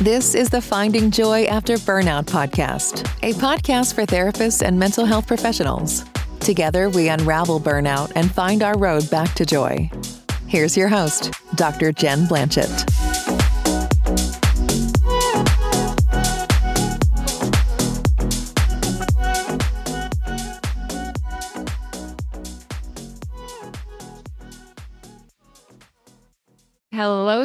This is the Finding Joy After Burnout podcast, a podcast for therapists and mental health professionals. Together, we unravel burnout and find our road back to joy. Here's your host, Dr. Jen Blanchette.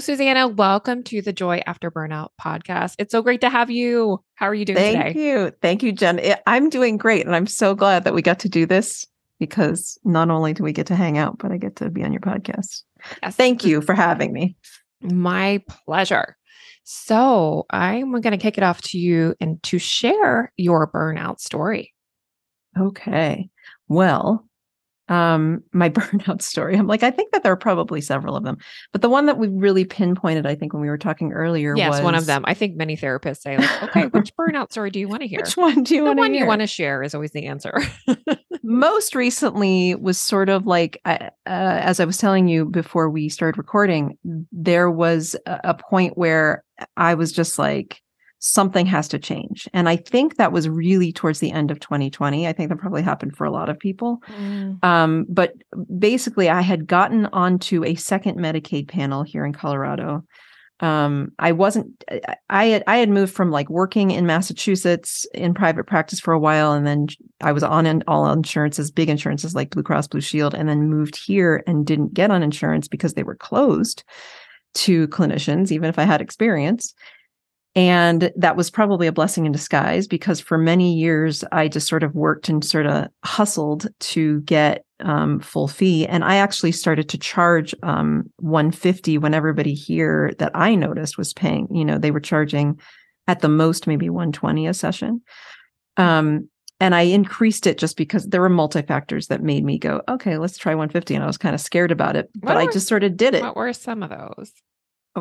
Susannah. Welcome to the Joy After Burnout podcast. It's so great to have you. How are you doing Thank today? you. Thank you, Jen. I'm doing great. And I'm so glad that we got to do this because not only do we get to hang out, but I get to be on your podcast. Yes. Thank you for having me. My pleasure. So, I'm going to kick it off to you and to share your burnout story. Okay. Well, um, my burnout story. I'm like, I think that there are probably several of them, but the one that we really pinpointed, I think, when we were talking earlier, Yes, was one of them. I think many therapists say, like, okay, which burnout story do you want to hear? Which one do you the want one to you want to share is always the answer. most recently was sort of like uh, uh, as i was telling you before we started recording there was a point where i was just like something has to change. And i think that was really towards the end of 2020 i think that probably happened for a lot of people. Um, but basically i had gotten onto a second medicaid panel here in colorado. Um i wasn't I- i had i had moved from like working in massachusetts in private practice for a while and then i was on in all insurances big insurances like blue cross blue shield and then moved here and didn't get on insurance because they were closed to clinicians even if i had experience and that was probably a blessing in disguise because for many years I just sort of worked and sort of hustled to get um, full fee. And I actually started to charge um, 150 when everybody here that I noticed was paying, you know, they were charging at the most maybe 120 a session. Um, and I increased it just because there were multi factors that made me go, okay, let's try 150. And I was kind of scared about it, but What I were- just sort of did it. what were some of those?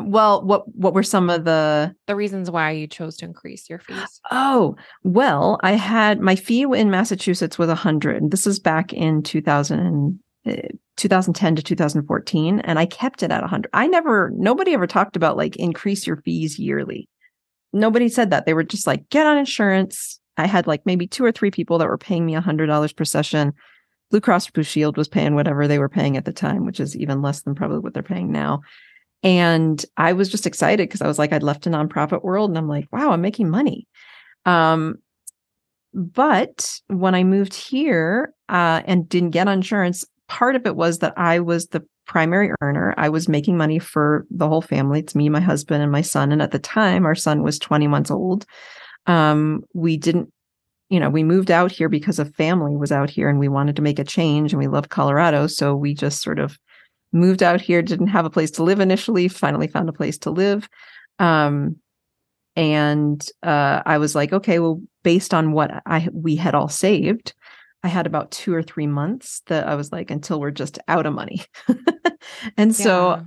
Well, what what were some of the The reasons why you chose to increase your fees? Oh, well, I had my fee in Massachusetts was 100. This is back in 2000 uh, 2010 to 2014 and I kept it at 100. I never nobody ever talked about like increase your fees yearly. Nobody said that. They were just like get on insurance. I had like maybe two or three people that were paying me $100 per session. Blue Cross Blue Shield was paying whatever they were paying at the time, which is even less than probably what they're paying now. And I was just excited because I was like, I'd left a nonprofit world and I'm like, wow, I'm making money. Um, but when I moved here uh, and didn't get insurance, part of it was that I was the primary earner. I was making money for the whole family. It's me, my husband, and my son. And at the time, our son was 20 months old. Um, we didn't, you know, we moved out here because a family was out here and we wanted to make a change and we loved Colorado. So we just sort of moved out here, didn't have a place to live initially, finally found a place to live. Um, and uh, I was like, okay, well, based on what I we had all saved, I had about two or three months that I was like, until we're just out of money. and so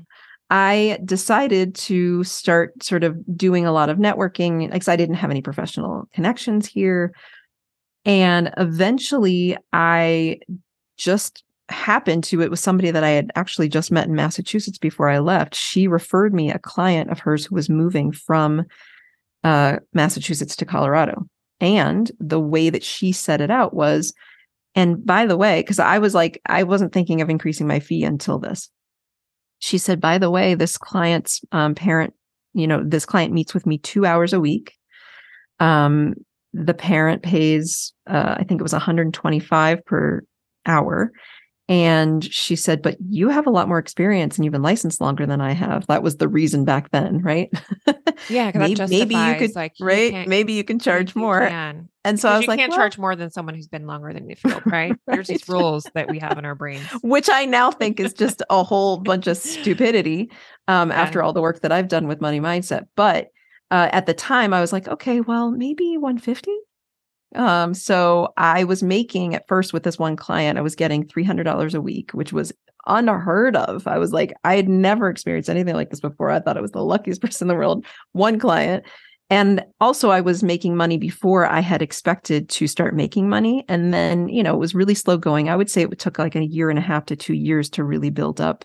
I decided to start sort of doing a lot of networking because I didn't have any professional connections here. And eventually I just happened to it was somebody that I had actually just met in Massachusetts before I left. She referred me a client of hers who was moving from uh, Massachusetts to Colorado. And the way that she set it out was, and by the way, because I was like, I wasn't thinking of increasing my fee until this. She said, by the way, this client's um, parent, you know, this client meets with me two hours a week. Um, the parent pays, uh, I think it was 125 per hour. And she said, but you have a lot more experience and you've been licensed longer than I have. That was the reason back then, right? Yeah, because maybe, that maybe you could, like, you right? Maybe you can charge You more. can. And so I was you like, you can't well, charge more than someone who's been longer than the field, right? There's these rules that we have in our brains. which I now think is just a whole bunch of stupidity um, Yeah. after all the work that I've done with money mindset. But uh, at the time, I was like, okay, well, maybe 150. Um, so I was making at first with this one client, I was getting $300 a week, which was unheard of. I was like, I had never experienced anything like this before. I thought I was the luckiest person in the world. One client. And also, I was making money before I had expected to start making money. And then, you know, it was really slow going. I would say it took like a year and a half to two years to really build up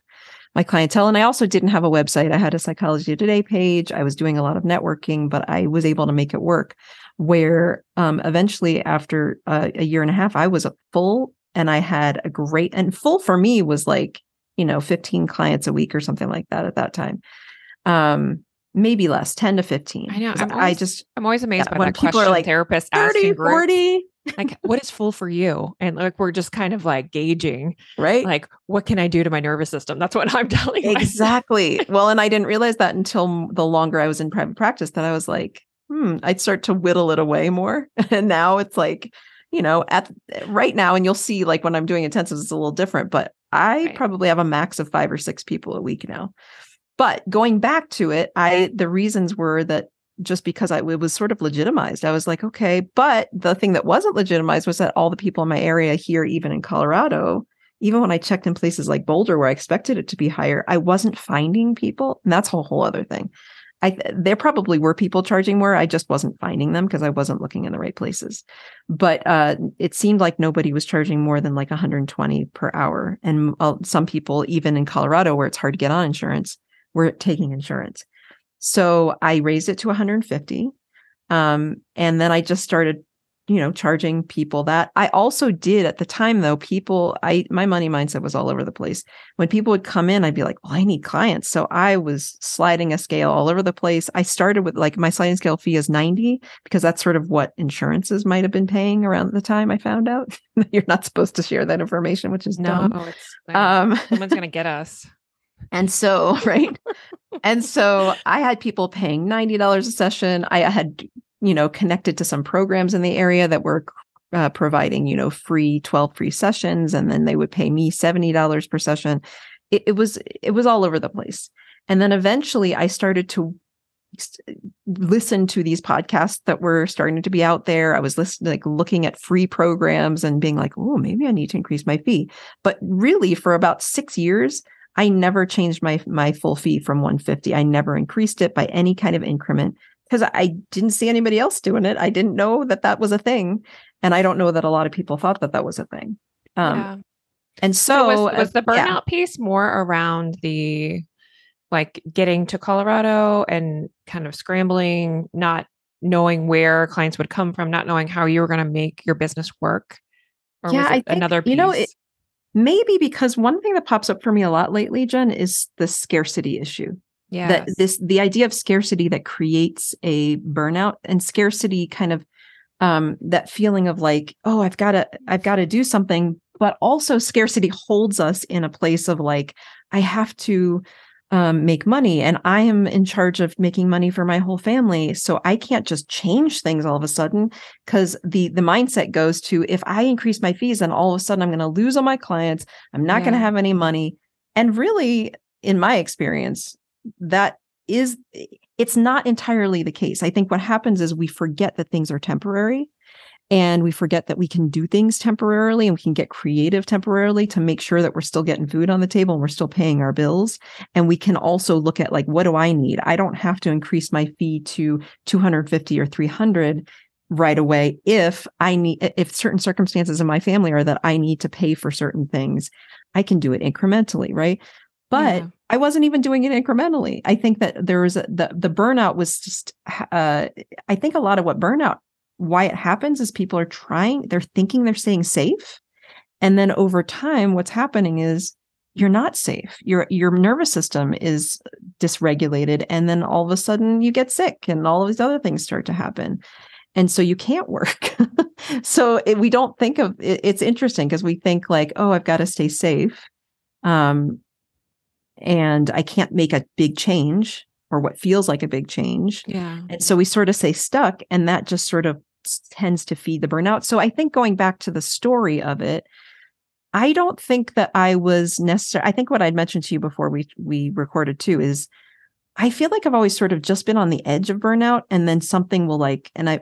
my clientele. And I also didn't have a website. I had a psychology today page. I was doing a lot of networking, but I was able to make it work. Where um, eventually, after uh, a year and a half, I was a full and I had a great and full for me was like, you know, 15 clients a week or something like that at that time. Um, maybe less 10 to 15 I know. I'm i just I'm always amazed yeah, by when people question are like, therapists 30 40 like what is full for you? And like we're just kind of like gauging right. like what can i do to my nervous system? That's what i'm telling exactly. Well and i didn't realize that until the longer i was in private practice that i was like hmm i'd start to whittle it away more and now it's like you know at right now and you'll see like when i'm doing intensives it's a little different but i Right. probably have a max of five or six people a week now but going back to it i the reasons were that just because I it was sort of legitimized. I was like, okay, but the thing that wasn't legitimized was that all the people in my area here, even in Colorado, even when I checked in places like Boulder where I expected it to be higher, I wasn't finding people. And that's a whole other thing. I there probably were people charging more. I just wasn't finding them because I wasn't looking in the right places. But uh, it seemed like nobody was charging more than like 120 per hour, and uh, some people, even in Colorado, where it's hard to get on insurance, were taking insurance. So I raised it to 150. Um, and then I just started, you know, charging people that. I also did at the time though, people, I my money mindset was all over the place. When people would come in, I'd be like, well, I need clients. So I was sliding a scale all over the place. I started with like my sliding scale fee is 90 because that's sort of what insurances might have been paying around the time I found out. You're not supposed to share that information, which is no dumb. it's like, Um someone's gonna get us and so, right. and so I had people paying $90 a session. I had, you know, connected to some programs in the area that were uh, providing, you know, free 12 free sessions. And then they would pay me $70 per session. It, it was, it was all over the place. And then eventually I started to listen to these podcasts that were starting to be out there. I was listening, like looking at free programs and being like, oh, maybe I need to increase my fee. But really, for about six years, I never changed my my full fee from 150. I never increased it by any kind of increment because I didn't see anybody else doing it. I didn't know that that was a thing, and I don't know that a lot of people thought that that was a thing. Um, yeah. And so, So, was, was uh, the yeah. burnout piece more around the like getting to Colorado and kind of scrambling, not knowing where clients would come from, not knowing how you were going to make your business work? Or Yeah, was it think, another piece? you know, it- maybe because one thing that pops up for me a lot lately, Jen, is the scarcity issue. Yeah. that this the idea of scarcity that creates a burnout and scarcity kind of um that feeling of like oh i've got to i've got to do something but also scarcity holds us in a place of like i have to um, make money and i am in charge of making money for my whole family so i can't just change things all of a sudden because the the mindset goes to if i increase my fees then all of a sudden i'm going to lose all my clients i'm not going to have any money and really in my experience that is it's not entirely the case. I think what happens is we forget that things are temporary and we forget that we can do things temporarily and we can get creative temporarily to make sure that we're still getting food on the table and we're still paying our bills and we can also look at like what do I need? I don't have to increase my fee to 250 or 300 right away if I need if certain circumstances in my family are that I need to pay for certain things. I can do it incrementally, right? But Yeah. I wasn't even doing it incrementally. I think that there was a, the the burnout was just. Uh, I think a lot of what burnout why it happens is people are trying. They're thinking they're staying safe, and then over time, what's happening is you're not safe. Your your nervous system is dysregulated, and then all of a sudden you get sick, and all of these other things start to happen, and so you can't work. so it, we don't think of it, it's interesting because we think like, oh, I've got to stay safe. Um, and I can't make a big change or what feels like a big change. yeah. And so we sort of say stuck, and that just sort of tends to feed the burnout. So I think going back to the story of it, I don't think that I was necessary. I think what I'd mentioned to you before we we recorded too is I feel like I've always sort of just been on the edge of burnout, and then something will like, and I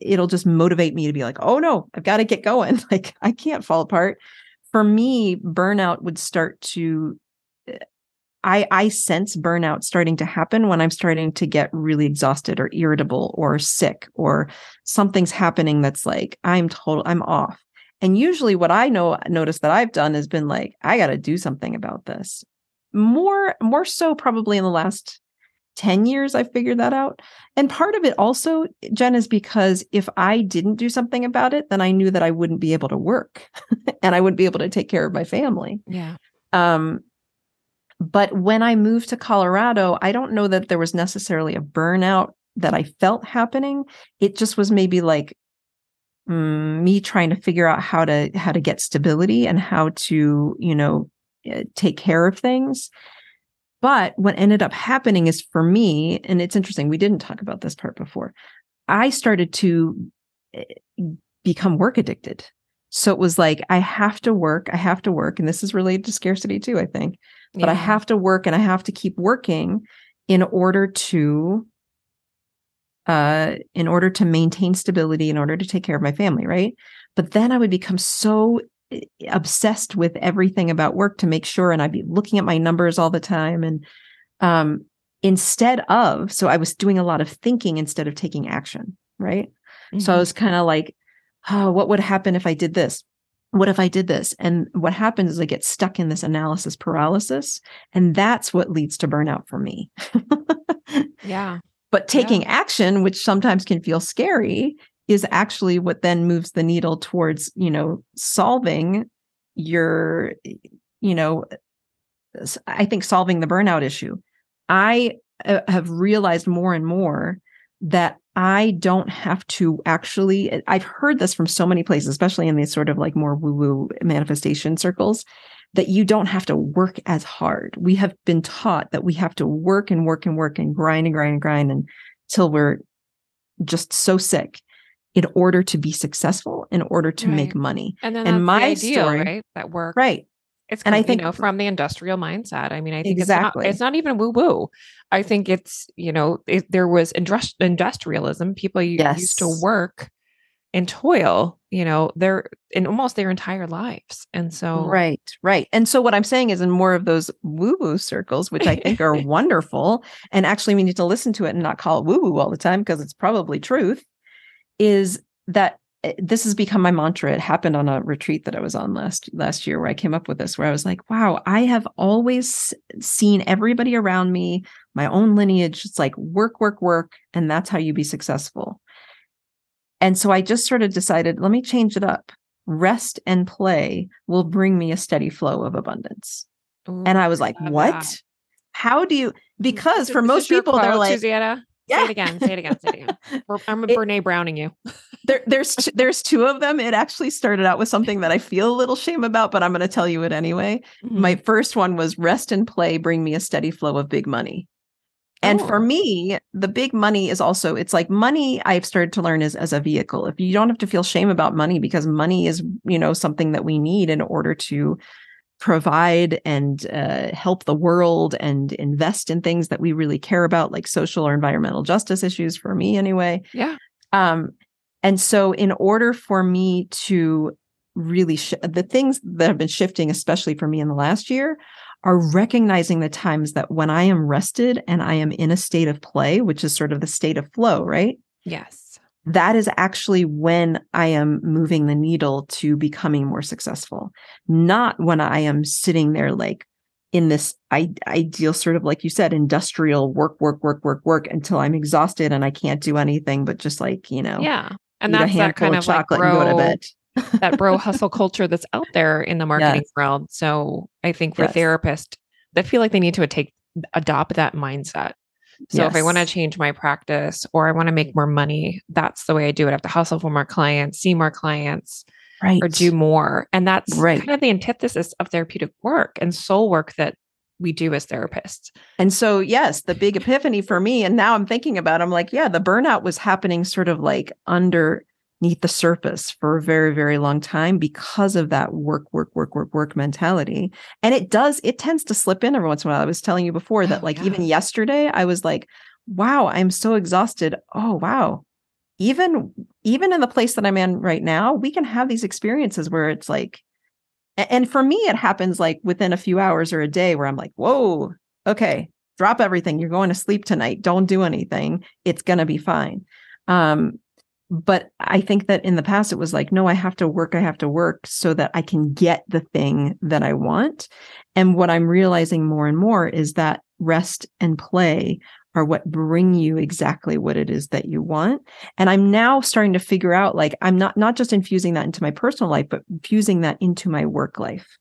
it'll just motivate me to be like, oh no, I've got to get going. Like I can't fall apart. For me, burnout would start to I I sense burnout starting to happen when I'm starting to get really exhausted or irritable or sick or something's happening that's like I'm total I'm off. And usually what I know notice that I've done has been like I got to do something about this. more more so probably in the last 10 years I figured that out. And part of it also, Jen, is because if I didn't do something about it, then I knew that I wouldn't be able to work and I wouldn't be able to take care of my family. Yeah. Um, but when I moved to Colorado, I don't know that there was necessarily a burnout that I felt happening. It just was maybe like mm, me trying to figure out how to how to get stability and how to, you know, eh, take care of things. But what ended up happening is for me, and it's interesting, we didn't talk about this part before. I started to eh, become work addicted. So it was like, I have to work, I have to work. And this is related to scarcity too, I think. But yeah. I have to work and I have to keep working in order to uh in order to maintain stability in order to take care of my family right but then i would become so obsessed with everything about work to make sure and I'd be looking at my numbers all the time and um instead of so I was doing a lot of thinking instead of taking action right mm-hmm. so I mm-hmm. was kind of like oh what would happen if I did this what if I did this? And what happens is I get stuck in this analysis paralysis and that's what leads to burnout for me. Yeah. But taking yeah. action which sometimes can feel scary is actually what then moves the needle towards you know solving your you know i think solving the burnout issue. I uh, have realized more and more that i don't have to actually i've heard this from so many places especially in these sort of like more woo woo manifestation circles that you don't have to work as hard we have been taught that we have to work and work and work and grind and grind and grind until we're just so sick in order to be successful, in order to right. make money. And then and my ideal, story, right? That work, right? It's and I think you know from the industrial mindset. I mean, I think exactly. it's not, it's not even woo woo. I think it's you know it, there was industri- industrialism. People yes. used to work and toil, you know, they're in almost their entire lives. And so, right, right. And so, what I'm saying is, in more of those woo woo circles, which I think are wonderful, and actually, we need to listen to it and not call it woo woo all the time because it's probably truth is that Eh, this has become my mantra. It happened on a retreat that I was on last last year where I came up with this where I was like, wow, I have always seen everybody around me, my own lineage, it's like work, work, work, and that's how you be successful. And so I just sort of decided, let me change it up. Rest and play will bring me a steady flow of abundance. Ooh, and I was like, what? That. How do you because for most people they're like Susannah? Yeah. Say it again. Say it again. Say it again. I'm a it, Brene Browning you. there, there's there's two of them. It actually started out with something that I feel a little shame about, but I'm going to tell you it anyway. Mm-hmm. My first one was rest and play bring me a steady flow of big money. And oh. for me, the big money is also, it's like money I've started to learn is as a vehicle. If you don't have to feel shame about money because money is, you know, something that we need in order to provide and uh, help the world and invest in things that we really care about, like social or environmental justice issues for me anyway. Yeah. Um, and so, in order for me to really, sh- the things that have been shifting, especially for me in the last year, are recognizing the times that when I am rested and I am in a state of play, which is sort of the state of flow, right? Yes that is actually when I am moving the needle to becoming more successful, not when I am sitting there like in this I- ideal sort of like you said industrial work work work work work until I'm exhausted and I can't do anything but just like you know yeah and that's that kind of, like bro, that bro hustle culture that's out there in the marketing yes. world. So I think for yes. therapists that feel like they need to take adopt that mindset so yes. if I want to change my practice or I want to make more money, that's the way I do it. I have to hustle for more clients, see more clients, right. or do more. And that's right. kind of the antithesis of therapeutic work and soul work that we do as therapists. And so, yes, the big epiphany for me, and now I'm thinking about, it, I'm like, yeah, the burnout was happening sort of like under beneath the surface for a very, very long time because of that work, work, work, work, work mentality. And it does, it tends to slip in every once in a while. I was telling you before that, oh, like, yeah. even yesterday, I was like, wow, I'm so exhausted. Oh, wow. Even even in the place that I'm in right now, we can have these experiences where it's like, and for me, it happens like within a few hours or a day where I'm like, whoa, okay, drop everything. You're going to sleep tonight. Don't do anything. It's going to be fine. Um, but I think that in the past it was like, no, I have to work, I have to work so that I can get the thing that I want. And what I'm realizing more and more is that rest and play are what bring you exactly what it is that you want. And I'm now starting to figure out like I'm not not just infusing that into my personal life, but infusing that into my work life.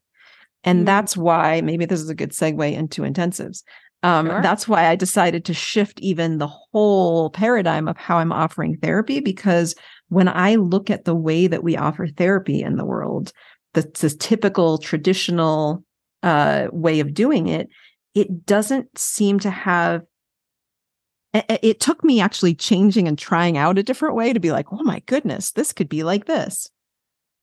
And mm-hmm. that's why maybe this is a good segue into intensives. Um, sure. That's why I decided to shift even the whole paradigm of how I'm offering therapy. Because when I look at the way that we offer therapy in the world, the, the typical traditional uh, way of doing it, it doesn't seem to have. It, it took me actually changing and trying out a different way to be like, oh my goodness, this could be like this.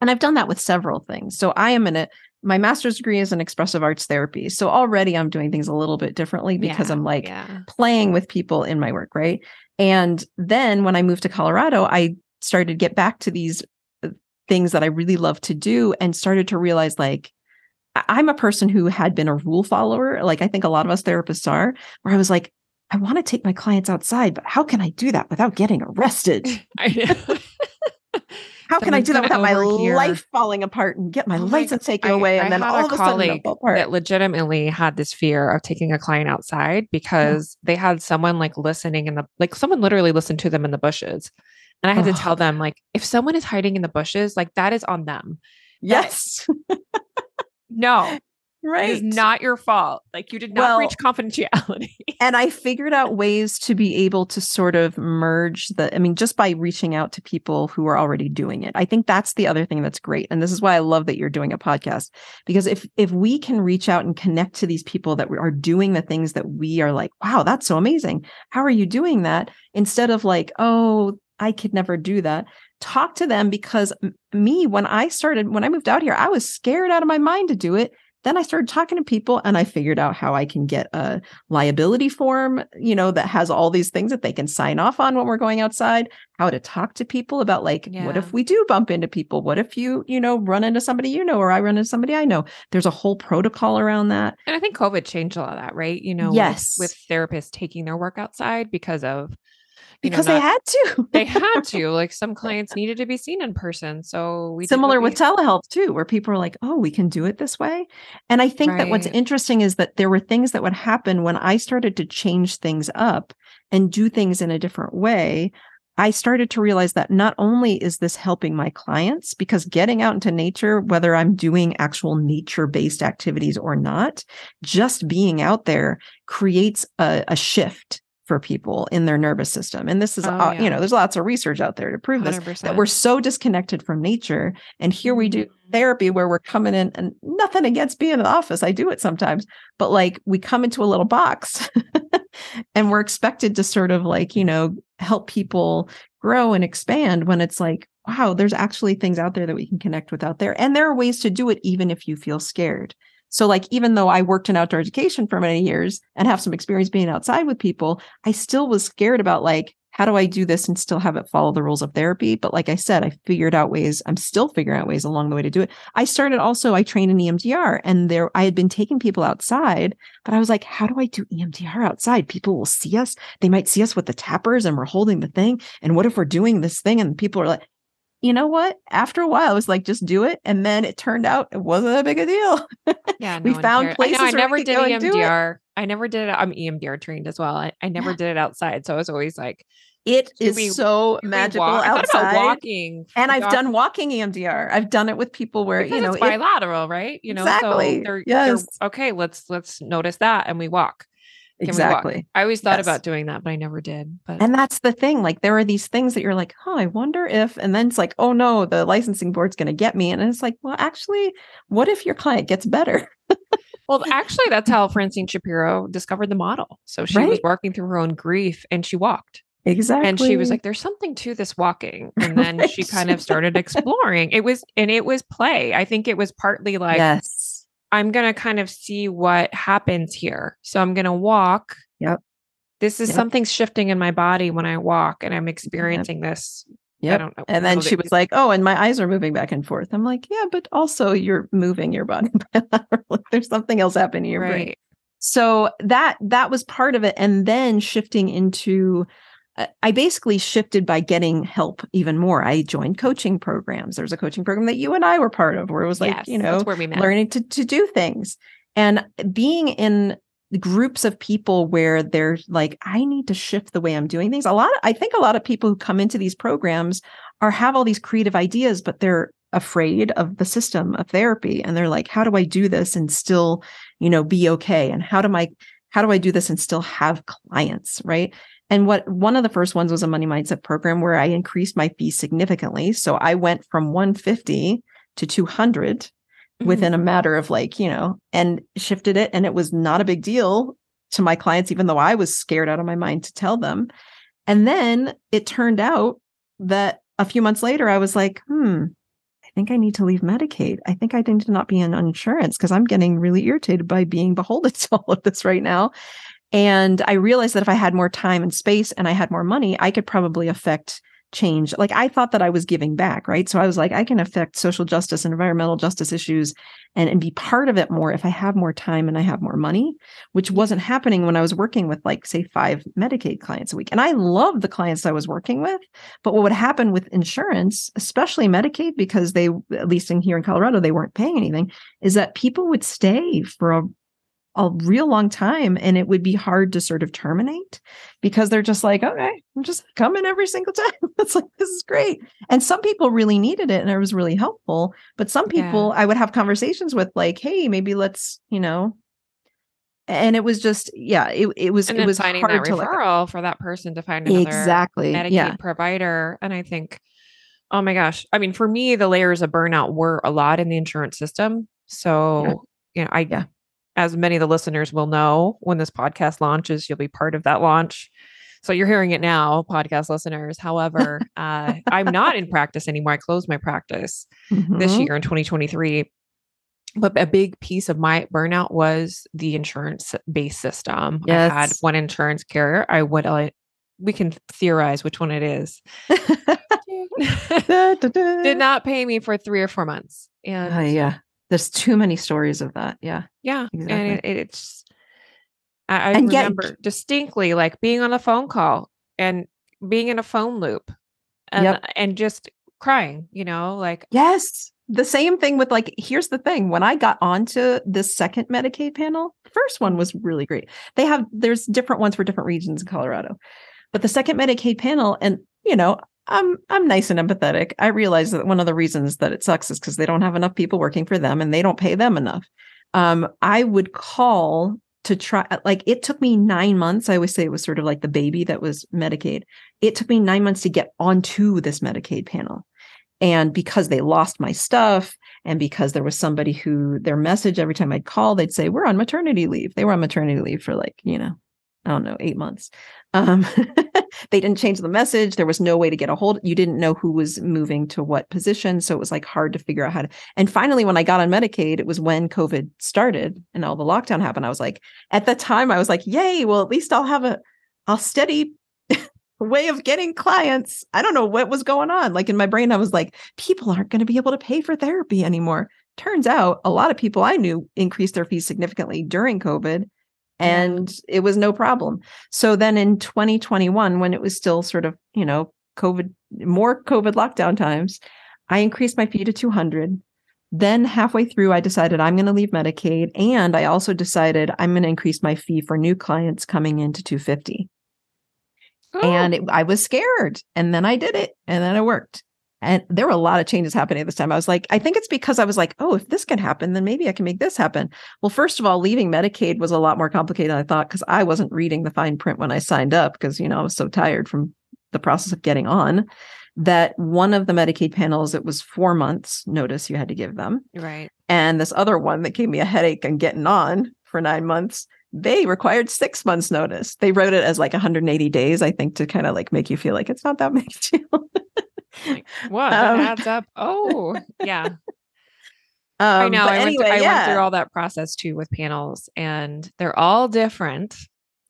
And I've done that with several things. So I am in a my master's degree is in expressive arts therapy. So already I'm doing things a little bit differently because yeah, I'm like yeah. playing with people in my work, right? And then when I moved to Colorado, I started to get back to these uh, things that I really love to do and started to realize like I'm a person who had been a rule follower, like I think a lot of us therapists are, where I was like, I want to take my clients outside, but how can I do that without getting arrested? I know. How can I do that without my here. life falling apart and get my oh license my, taken I, away? And I then all of a sudden, that legitimately had this fear of taking a client outside because yeah. they had someone like listening in the like someone literally listened to them in the bushes, and I had oh. to tell them like if someone is hiding in the bushes, like that is on them. Yes. no, Right. It is not your fault. Like you did not well, breach confidentiality. and I figured out ways to be able to sort of merge the, I mean, just by reaching out to people who are already doing it. I think that's the other thing that's great. And this is why I love that you're doing a podcast. Because if if we can reach out and connect to these people that are doing the things that we are like, wow, that's so amazing. How are you doing that? Instead of like, oh, I could never do that talk to them because me when i started when i moved out here i was scared out of my mind to do it then I started talking to people and I figured out how I can get a liability form, you know, that has all these things that they can sign off on when we're going outside, how to talk to people about like, yeah. what if we do bump into people? What if you, you know, run into somebody you know, or I run into somebody I know? There's a whole protocol around that. And I think COVID changed a lot of that, right? You know, yes. with, with therapists taking their work outside because of because know, not, they had to. they had to. Like some clients needed to be seen in person. So we similar with we... telehealth too, where people are like, "Oh, we can do it this way." And I think right. that what's interesting is that there were things that would happen when I started to change things up and do things in a different way. I started to realize that not only is this helping my clients, because getting out into nature, whether I'm doing actual nature based activities or not, just being out there creates a, a shift for people in their nervous system. And this is, oh, uh, yeah. you know, there's lots of research out there to prove 100%. this that we're so disconnected from nature. And here we do mm-hmm. therapy where we're coming in and nothing against being in the office. I do it sometimes, but like we come into a little box and we're expected to sort of like, you know, help people grow and expand when it's like, wow, there's actually things out there that we can connect with out there. And there are ways to do it even if you feel scared. So, like, even though I worked in outdoor education for many years and have some experience being outside with people, I still was scared about, like, how do I do this and still have it follow the rules of therapy? But like I said, I figured out ways, I'm still figuring out ways along the way to do it. I started also, I trained in EMDR and there, I had been taking people outside, but I was like, how do I do EMDR outside? People will see us. They might see us with the tappers and we're holding the thing. And what if we're doing this thing and people are like, you know what? After a while, I was like, just do it. And then it turned out it wasn't a big a deal. Yeah. No we found cared. places. I, know, I never did EMDR. I never did it. I'm EMDR trained as well. I, I never yeah. did it outside. So I was always like, it is we, so magical outside. walking. And I've done walking EMDR. I've done it with people where, because you know, bilateral, it, right? You know, exactly. so they're, yes. They're, okay, let's let's notice that and we walk. Exactly. I always thought yes. about doing that, but I never did. But and that's the thing. Like there are these things that you're like, oh, I wonder if, and then it's like, oh no, the licensing board's going to get me. And it's like, well, actually, what if your client gets better? well, actually, that's how Francine Shapiro discovered the model. So she right? was working through her own grief and she walked. Exactly. And she was like, there's something to this walking. And then right. she kind of started exploring. It was, and it was play. I think it was partly like, yes I'm going to kind of see what happens here. So I'm going to walk. Yep. This is yep. something shifting in my body when I walk and I'm experiencing yep. this. Yeah. I don't know. And then she was like, "Oh, and my eyes are moving back and forth." I'm like, "Yeah, but also you're moving your body. There's something else happening in your right. brain." So that that was part of it and then shifting into Uh, I basically shifted by getting help even more. I joined coaching programs. There's a coaching program that you and I were part of where it was like, Yes, you know, where we met. learning to, to do things and being in groups of people where they're like i need to shift the way i'm doing things a lot of, i think a lot of people who come into these programs are have all these creative ideas but they're afraid of the system of therapy and they're like how do i do this and still you know be okay and how do i how do i do this and still have clients right and what one of the first ones was a money mindset program where i increased my fee significantly so i went from 150 to 200 within a matter of like, you know, and shifted it. And it was not a big deal to my clients, even though I was scared out of my mind to tell them. And then it turned out that a few months later, I was like, hmm, I think I need to leave Medicaid. I think I need to not be in insurance because I'm getting really irritated by being beholden to all of this right now. And I realized that if I had more time and space and I had more money, I could probably affect change. Like I thought that I was giving back, right? So I was like, I can affect social justice and environmental justice issues and, and be part of it more if I have more time and I have more money, which wasn't happening when I was working with like, say, five Medicaid clients a week. And I loved the clients I was working with. But what would happen with insurance, especially Medicaid, because they, at least in here in Colorado, they weren't paying anything, is that people would stay for a a real long time and it would be hard to sort of terminate because they're just like okay i'm just coming every single time it's like this is great and some people really needed it and it was really helpful but some people i would have conversations with like hey maybe let's you know and it was just yeah it, it was and it was finding hard that to like referral for that person to find another exactly Medicaid yeah provider. And I think, oh my gosh, I mean, for me, the layers of burnout were a lot in the insurance system. So, you know, I, Yeah. As many of the listeners will know, when this podcast launches, you'll be part of that launch. So you're hearing it now, podcast listeners. However, uh, I'm not in practice anymore. I closed my practice this Mhm. year in 2023. But a big piece of my burnout was the insurance based system. I had one insurance carrier. I would, I, we can theorize which one it is. Did not pay me for three or four months. And Uh, yeah there's too many stories of that yeah yeah, Exactly. and it, it's, I, I And yet- remember distinctly like being on a phone call and being in a phone loop and, Yep. and just crying, you know, like, Yes. The same thing with like, here's the thing. When I got onto this second Medicaid panel, the first one was really great. They have, there's different ones for different regions in Colorado. But the second Medicaid panel, and you know, I'm I'm nice and empathetic. I realize that one of the reasons that it sucks is because they don't have enough people working for them and they don't pay them enough. Um, I would call to try like it took me nine months. I always say it was sort of like the baby that was Medicaid. It took me nine months to get onto this Medicaid panel. And because they lost my stuff, and because there was somebody who their message every time I'd call, they'd say, We're on maternity leave. They were on maternity leave for like, you know, I don't know, eight months. Um, they didn't change the message. There was no way to get a hold. You didn't know who was moving to what position. So it was like hard to figure out how to. And finally, when I got on Medicaid, it was when COVID started and all the lockdown happened. I was like, at the time, I was like, yay, well, at least I'll have a, a steady way of getting clients. I don't know what was going on. Like in my brain, I was like, people aren't going to be able to pay for therapy anymore. Turns out a lot of people I knew increased their fees significantly during COVID and it was no problem. So then in 2021, when it was still sort of, you know, COVID, more COVID lockdown times, I increased my fee to 200. Then halfway through, I decided I'm going to leave Medicaid. And I also decided I'm going to increase my fee for new clients coming into 250 oh, and it, I was scared. And then I did it, and then it worked. And there were a lot of changes happening at this time. I was like, I think it's because I was like, oh, if this can happen, then maybe I can make this happen. Well, first of all, leaving Medicaid was a lot more complicated than I thought because I wasn't reading the fine print when I signed up because, you know, I was so tired from the process of getting on that one of the Medicaid panels, it was four months notice you had to give them. right. And this other one that gave me a headache and getting on for nine months, they required six months notice. They wrote it as like 180 days, I think, to kind of like make you feel like it's not that big deal. Like, what? Um, that adds up. Oh, yeah. I Um, I, anyway, went, through, I yeah. went through all that process too with panels, and they're all different,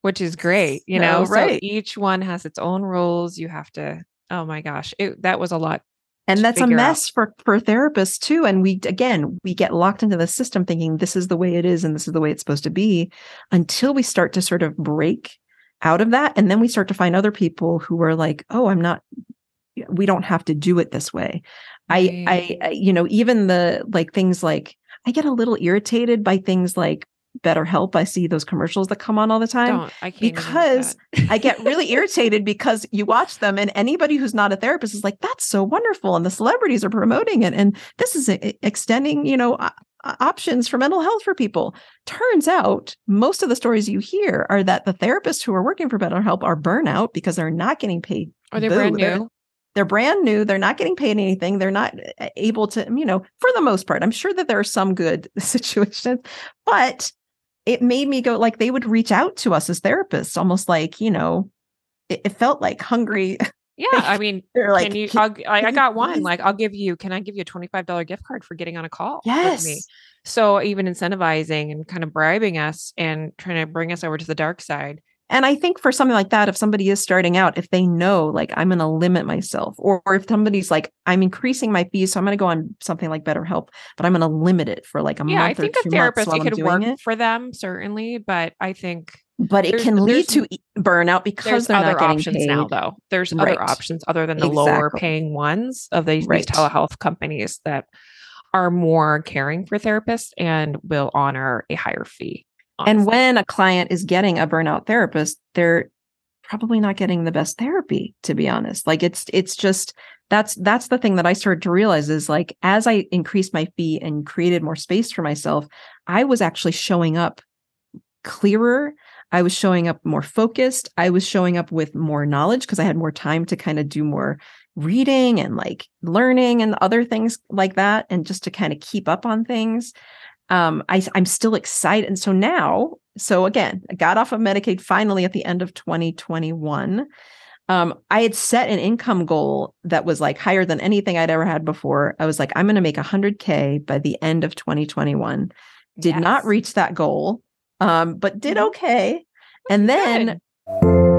which is great. You know, right. so each one has its own rules. You have to. Oh my gosh, it, that was a lot. and that's a figure out. mess for for therapists too and we again we get locked into the system thinking this is the way it is and this is the way it's supposed to be until we start to sort of break out of that. And then we start to find other people who are like, oh, I'm not, we don't have to do it this way. I, I, I, you know, even the like things like I get a little irritated by things like BetterHelp. I see those commercials that come on all the time. I can't because I get really irritated because you watch them and anybody who's not a therapist is like, that's so wonderful. And the celebrities are promoting it. And this is eh, extending, you know, options for mental health for people. Turns out most of the stories you hear are that the therapists who are working for BetterHelp are burnout because they're not getting paid. Are they brand They're- new? They're brand new they're not getting paid anything they're not uh, able to you know for the most part i'm sure that there are some good situations but it made me go like they would reach out to us as therapists almost like you know it, it felt like hungry Yeah, I mean, they're like can you? "Can- I'll, I, I got one. Like, I'll give you. Can I give you a twenty-five dollar gift card for getting on a call yes with me? So even incentivizing and kind of bribing us and trying to bring us over to the dark side. And I think for something like that, if somebody is starting out, if they know like I'm going to limit myself, or, or if somebody's like I'm increasing my fees, so I'm going to go on something like BetterHelp, but I'm going to limit it for like a yeah, I month think or a therapist it could work it. for them certainly, but I think But it can lead to burnout because there's they're other not getting options paid. now though. There's Right. other options other than the lower paying ones of these, Right. these telehealth companies that are more caring for therapists and will honor a higher fee. And when a client is getting a burnout therapist, they're probably not getting the best therapy, to be honest. Like it's it's just that's that's the thing that I started to realize is like as I increased my fee and created more space for myself, I was actually showing up clearer. I was showing up more focused. I was showing up with more knowledge because I had more time to kind of do more reading and like learning and other things like that and just to kind of keep up on things um I, i'm still excited. And so now so again i got off of medicaid finally at the end of 2021 um i had set an income goal that was like higher than anything i'd ever had before. I was like i'm going to make 100k by the end of 2021 did not reach that goal um but did Mhm. okay. And then Good.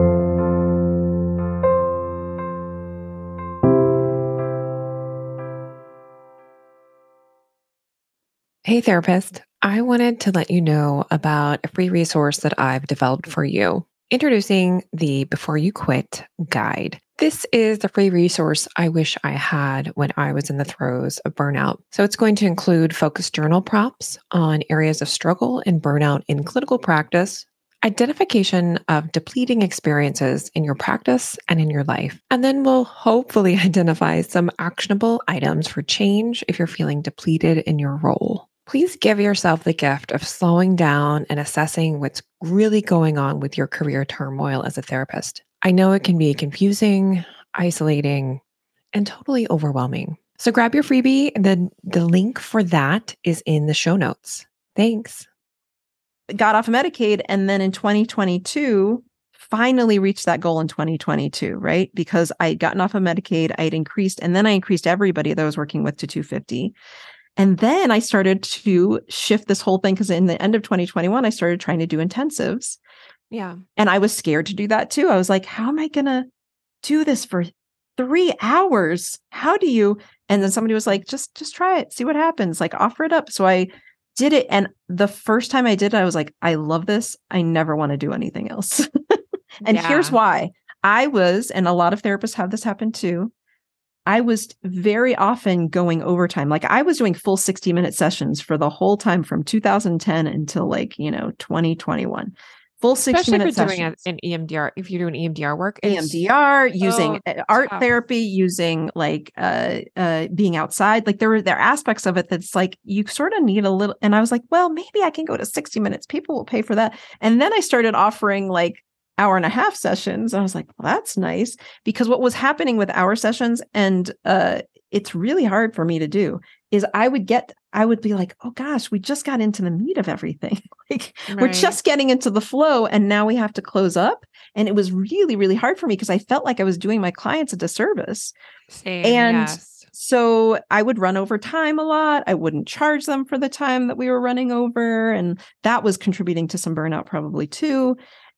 Hey, therapist. I wanted to let you know about a free resource that I've developed for you. Introducing the Before You Quit guide. This is the free resource I wish I had when I was in the throes of burnout. So, it's going to include focused journal prompts on areas of struggle and burnout in clinical practice, identification of depleting experiences in your practice and in your life. And then we'll hopefully identify some actionable items for change if you're feeling depleted in your role. Please give yourself the gift of slowing down and assessing what's really going on with your career turmoil as a therapist. I know it can be confusing, isolating, and totally overwhelming. So grab your freebie. then the link for that is in the show notes. Thanks. got off of Medicaid and then in 2022 finally reached that goal in 2022, right? Because I had gotten off of Medicaid, I had increased and then I increased everybody that I was working with to 250. And then I started to shift this whole thing because in the end of 2021 I started trying to do intensives Yeah. and I was scared to do that too. I was like, how am I going to do this for 3 hours? How do you and then somebody was like, just just try it, see what happens, like offer it up. So I did it and the first time I did it I was like I love this. I never want to do anything else. and here's why. I was and a lot of therapists have this happen too. I was very often going overtime. Like I was doing full 60 minute sessions for the whole time from 2010 until like, you know, 2021. Full 60 Especially if minute you're doing sessions. a- an EMDR, if you're doing EMDR work, EMDR, using so uh, art tough. therapy, using like uh uh being outside. Like there were there are aspects of it that's like you sort of need a little and I was like, well, maybe I can go to 60 minutes. People will pay for that. And then I started offering like hour and a half sessions. I was like, well, that's nice. Because what was happening with hour sessions, and uh it's really hard for me to do, is I would get I would be like, oh gosh, we just got into the meat of everything. like we're just getting into the flow and now we have to close up and it was really really hard for me because i felt like i was doing my clients a disservice same. and- yes. so i would run over time a lot i wouldn't charge them for the time that we were running over and that was contributing to some burnout probably too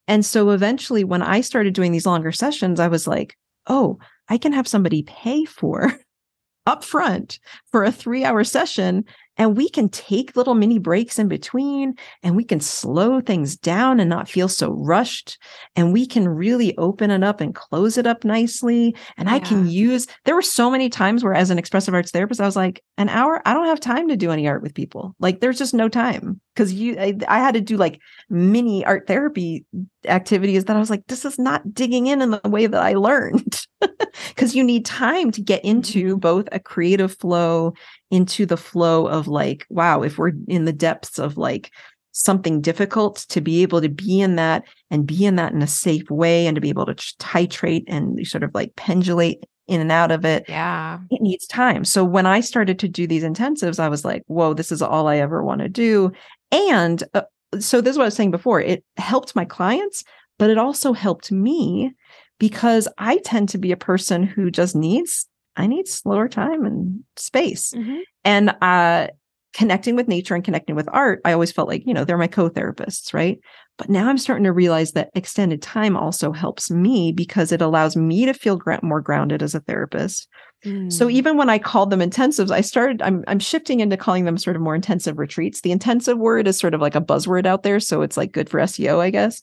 and so eventually when i started doing these longer sessions i was like oh i can have somebody pay for upfront for a three hour session and we can take little mini breaks in between and we can slow things down and not feel so rushed and we can really open it up and close it up nicely and i can use there were so many times where as an expressive arts therapist i was like an hour? I don't have time to do any art with people. Like there's just no time because you I, I had to do like mini art therapy activities that i was like this is not digging in in the way that i learned. Because you need time to get into mm-hmm. both a creative flow into the flow of like wow if we're in the depths of like something difficult to be able to be in that and be in that in a safe way and to be able to titrate and sort of like pendulate in and out of it Yeah. it needs time. So when I started to do these intensives, I was like, whoa, this is all I ever want to do. And uh, so this is what I was saying before. It helped my clients, but it also helped me because I tend to be a person who just needs, I need slower time and space. Mhm. And uh connecting with nature and connecting with art, I always felt like, you know, they're my co-therapists, right? But now I'm starting to realize that extended time also helps me because it allows me to feel more grounded as a therapist. So Mm. even when I called them intensives, I started I'm I'm shifting into calling them sort of more intensive retreats. The intensive word is sort of like a buzzword out there, so it's like good for SEO, I guess.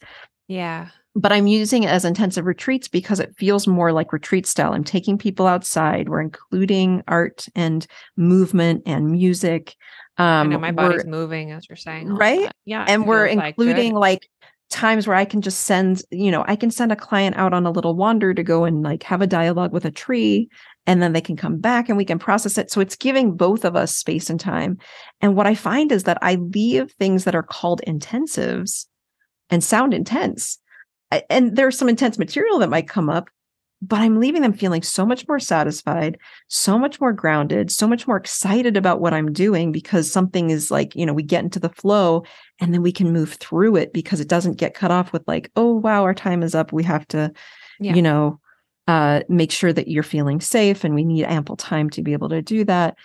yeah. But I'm using it as intensive retreats because it feels more like retreat style. I'm taking people outside. We're including art and movement and music. I Um, know my body's moving as you're saying. right? Yeah. and we're feels, like, including like times where I can just send, you know, I can send a client out on a little wander to go and like have a dialogue with a tree and then they can come back and we can process it. So it's giving both of us space and time. And what I find is that I leave things that are called intensives and sound intense. And there's some intense material that might come up, but I'm leaving them feeling so much more satisfied, so much more grounded, so much more excited about what I'm doing because something is like, you know, we get into the flow and then we can move through it because it doesn't get cut off with like, oh, wow, our time is up. We have to, Yeah. you know, uh, make sure that you're feeling safe and we need ample time to be able to do that.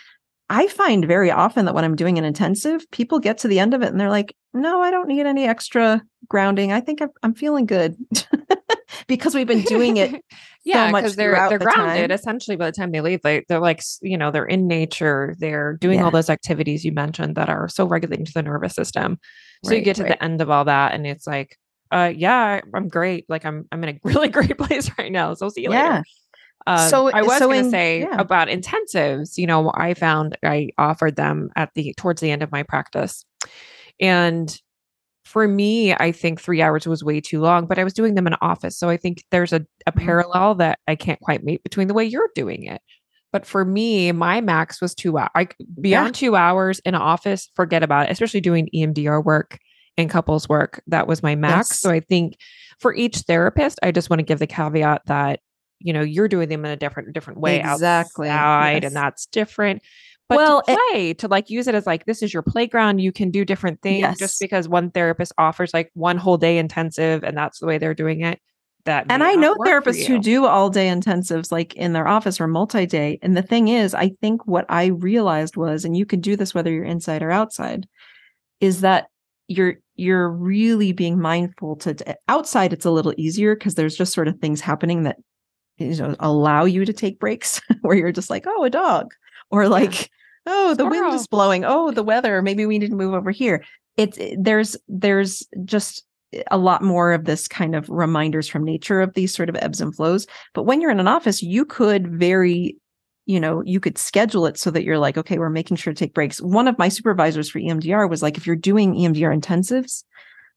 I find very often that when I'm doing an intensive, people get to the end of it and they're like, no, I don't need any extra grounding. I think I'm, I'm feeling good because we've been doing it yeah, much because they're they're the grounded. time. Essentially, by the time they leave, they they're like you know they're in nature. They're doing Yeah. all those activities you mentioned that are so regulating to the nervous system. So you get to right. the end of all that, and it's like, uh, yeah, I'm great. Like I'm I'm in a really great place right now. So see you Yeah. later. Um, So- I was so going to say yeah. about intensives. You know, I found I offered them at the towards the end of my practice, and for me, I think three hours was way too long. But I was doing them in office, so I think there's a a Mhm. parallel that I can't quite make between the way you're doing it. But for me, my max was two hours. I beyond two hours in office, forget about it. Especially doing EMDR work and couples work, that was my max. Yes. So I think for each therapist, I just want to give the caveat that you know you're doing them in a different different way Exactly, outside, yes. and that's different. But Well, to it- to like use it as like this is your playground. You can do different things Yes. just because one therapist offers like one whole day intensive, and that's the way they're doing it. That and I know therapists who do all day intensives like in their office or multi day. And the thing is, I think what I realized was, and you can do this whether you're inside or outside, is that you're you're really being mindful to to- outside it's a little easier because there's just sort of things happening that you know allow you to take breaks where you're just like oh a dog or like oh the wind is blowing. Oh the weather. Maybe we need to move over here. It's there's there's just a lot more of this kind of reminders from nature of these sort of ebbs and flows. But when you're in an office you could very you know you could schedule it so that you're like okay we're making sure to take breaks. One of my supervisors for emdr was like if you're doing emdr intensives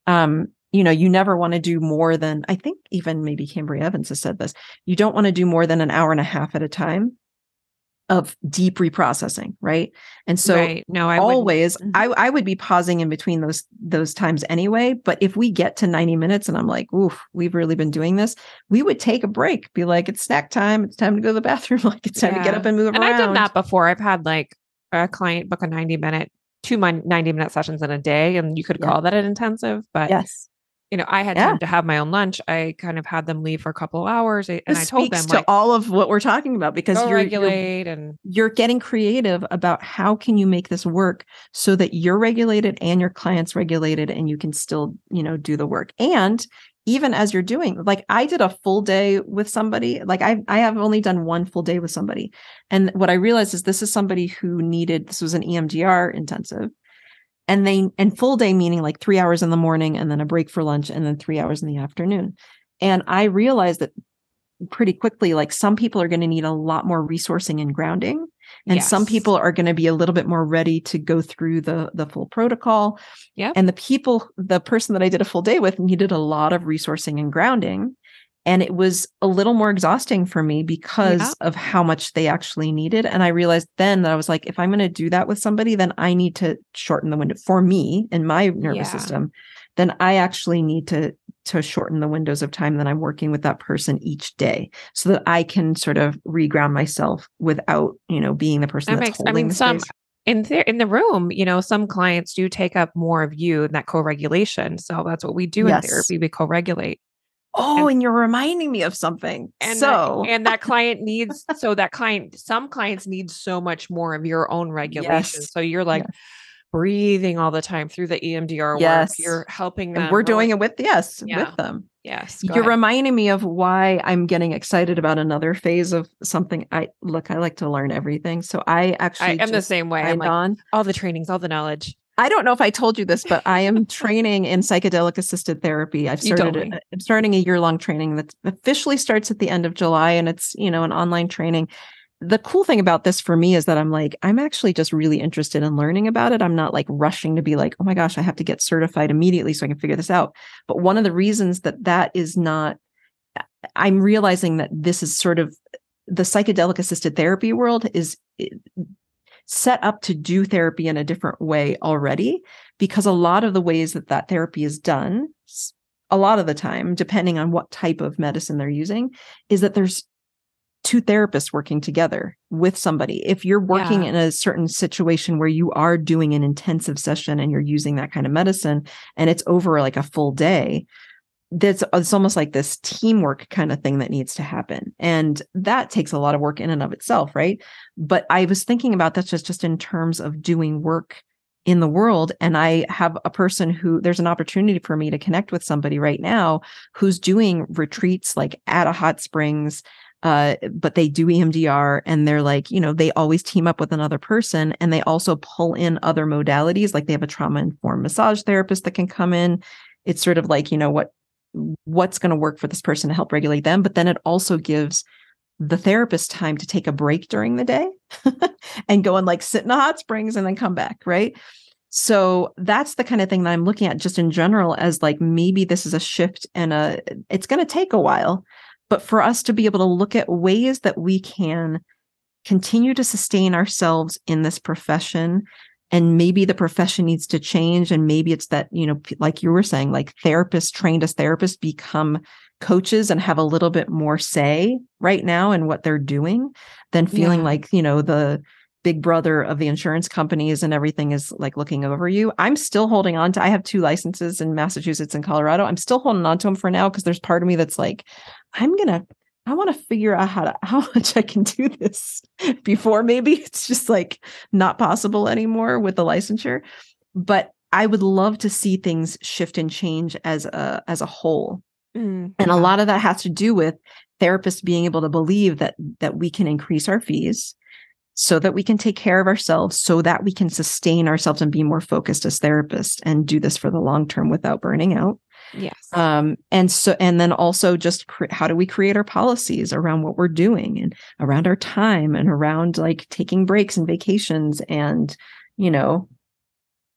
um you know you never want to do more than i think even maybe cambry evans has said this you don't want to do more than an hour and a half at a time of deep reprocessing right and so right. No, I always Mhm. I, I would be pausing in between those those times anyway but if we get to 90 minutes and i'm like oof we've really been doing this we would take a break be like it's snack time it's time to go to the bathroom like it's time to get up and move And around I've done that before. I've had like a client book a 90 minute, two 90 minute sessions in a day, and you could Yeah. call that an intensive. But, yes you know, I had Yeah. time to have my own lunch. I kind of had them leave for a couple of hours. I- And I told them, to like, all of what we're talking about because you're, you're regulate. And you're getting creative about how can you make this work so that you're regulated and your clients regulated and you can still you know do the work and even as you're doing like I did a full day with somebody like I I have only done one full day with somebody and what I realized is this is somebody who needed this was an EMDR intensive and they and full day meaning like 3 hours in the morning and then a break for lunch and then 3 hours in the afternoon. And I realized that pretty quickly like some people are going to need a lot more resourcing and grounding. And yes. some people are going to be a little bit more ready to go through the the full protocol. Yeah and the people the person that i did a full day with needed a lot of resourcing and grounding and it was a little more exhausting for me because yeah. of how much they actually needed and i realized then that i was like if i'm going to do that with somebody then i need to shorten the window for me and my nervous yeah. system then i actually need to to shorten the windows of time that i'm working with that person each day so that i can sort of reground myself without you know being the person that that's makes, holding I mean, the some space. in the in the room you know some clients do take up more of you in that co-regulation so that's what we do yes. in therapy we co-regulate Oh, and, and, you're reminding me of something. And so, that, and that client needs, so that client, some clients need so much more of your own regulation. Yes. So you're like breathing all the time through the EMDR yes. work. You're helping them. And we're doing it with, yes, yeah. with them. Yes. You're ahead. reminding me of why I'm getting excited about another phase of something. I look, I like to learn everything. So I actually I am the same way. I'm like, on all the trainings, all the knowledge. I don't know if I told you this, but I am training in psychedelic assisted therapy. I've started I'm starting a year long training that officially starts at the end of July and it's, you know, an online training. The cool thing about this for me is that I'm like, I'm actually just really interested in learning about it. I'm not like rushing to be like, oh my gosh, I have to get certified immediately so I can figure this out. But one of the reasons that that is not, I'm realizing that this is sort of the psychedelic assisted therapy world is set up to do therapy in a different way already because a lot of the ways that that therapy is done a lot of the time depending on what type of medicine they're using is that there's two therapists working together with somebody if you're working yeah. in a certain situation where you are doing an intensive session and you're using that kind of medicine and it's over like a full day that's it's almost like this teamwork kind of thing that needs to happen and that takes a lot of work in and of itself right but i was thinking about that just just in terms of doing work in the world and i have a person who there's an opportunity for me to connect with somebody right now who's doing retreats like at a hot springs uh, but they do EMDR and they're like, you know, they always team up with another person and they also pull in other modalities. Like they have a trauma informed massage therapist that can come in. It's sort of like, you know, what what's going to work for this person to help regulate them. But then it also gives the therapist time to take a break during the day and go and like sit in the hot springs and then come back. Right. So that's the kind of thing that I'm looking at just in general as like maybe this is a shift and a it's going to take a while, but for us to be able to look at ways that we can continue to sustain ourselves in this profession and maybe the profession needs to change and maybe it's that you know like you were saying like therapists trained as therapists become coaches and have a little bit more say right now in what they're doing than feeling yeah. like you know the big brother of the insurance companies and everything is like looking over you i'm still holding on to i have two licenses in massachusetts and colorado i'm still holding on to them for now because there's part of me that's like i'm gonna I want to figure out how to how much I can do this before maybe it's just like not possible anymore with the licensure. But I would love to see things shift and change as a as a whole. Mm, and a lot of that has to do with therapists being able to believe that that we can increase our fees so that we can take care of ourselves so that we can sustain ourselves and be more focused as therapists and do this for the long term without burning out Yes. Um, and so, and then also just cre- how do we create our policies around what we're doing and around our time and around like taking breaks and vacations and, you know,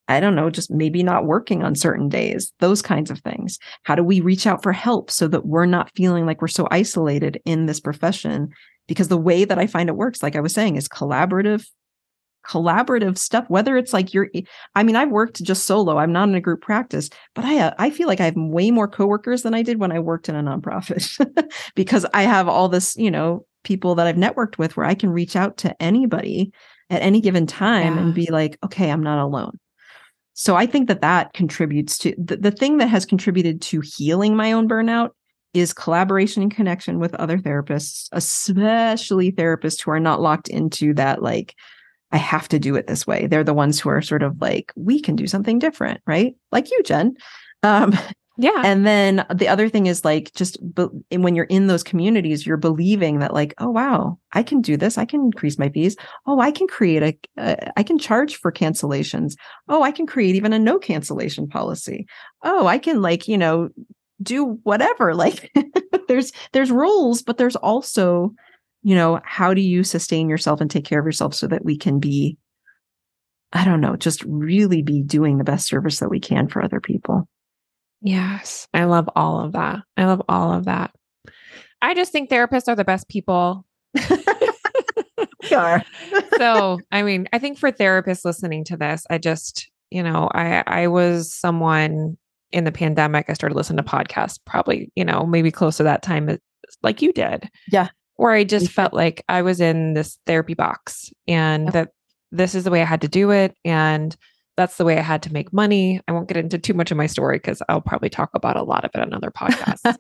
I don't know, just maybe not working on certain days, those kinds of things. How do we reach out for help so that we're not feeling like we're so isolated in this profession? Because the way that I find it works, like I was saying, is collaborative collaborative stuff whether it's like you're i mean i've worked just solo i'm not in a group practice but i uh, i feel like i have way more coworkers than i did when i worked in a nonprofit because i have all this you know people that i've networked with where i can reach out to anybody at any given time yeah. and be like okay i'm not alone so i think that that contributes to the, the thing that has contributed to healing my own burnout is collaboration and connection with other therapists especially therapists who are not locked into that like I have to do it this way. They're the ones who are sort of like, we can do something different, right? Like you, Jen. Um, Yeah. And then the other thing is like just be- when you're in those communities, you're believing that like, oh wow, I can do this. I can increase my fees. Oh, I can create a, uh, I can charge for cancellations. Oh, I can create even a no cancellation policy. Oh, I can like you know do whatever. Like there's there's rules, but there's also you know how do you sustain yourself and take care of yourself so that we can be I don't know, just really be doing the best service that we can for other people. Yes. I love all of that. I love all of that. I just think therapists are the best people. we are. so, I mean, I think for therapists listening to this, I just, you know, I I was someone in the pandemic, I started listening to podcasts probably, you know, maybe close to that time uh, like you did. Yeah. Where I just felt like I was in this therapy box and that this is the way I had to do it and that's the way I had to make money. I won't get into too much of my story because I'll probably talk about a lot of it on other podcasts.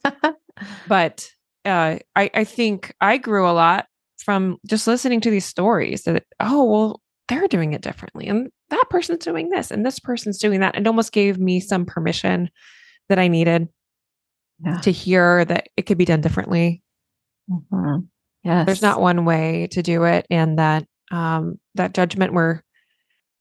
but uh, I, I think I grew a lot from just listening to these stories that, oh, well, they're doing it differently. And that person's doing this and this person's doing that. And it almost gave me some permission that I needed yeah. to hear that it could be done differently. Mm-hmm. Yes. There's not one way to do it. And that um, that judgment we're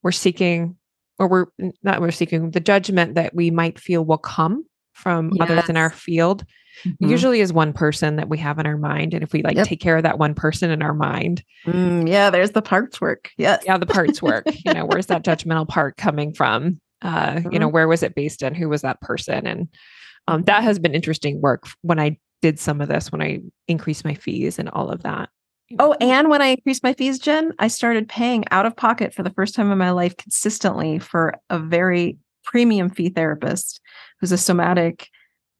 we're seeking or we're not we're seeking the judgment that we might feel will come from yes. others in our field mm-hmm. usually is one person that we have in our mind and if we like yep. take care of that one person in our mind mm, yeah there's the parts work yes yeah the parts work you know where's that judgmental part coming from uh mm-hmm. you know mm-hmm. where was it based in who was that person and um that has been interesting work when i did some of this when i increased my fees and all of that Oh, and when I increased my fees, Jen, I started paying out of pocket for the first time in my life consistently for a very premium fee therapist who's a somatic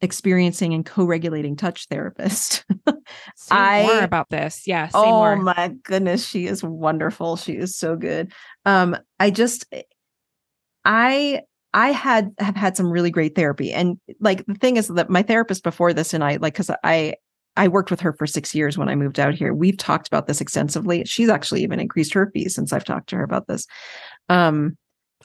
experiencing and co-regulating touch therapist. say I, more about this. Yeah. oh more. my goodness. She is wonderful. She is so good. Um, I just I I had have had some really great therapy. And like the thing is that my therapist before this and I like because I I worked with her for six years when I moved out here. We've talked about this extensively. She's actually even increased her fees since I've talked to her about this. Um,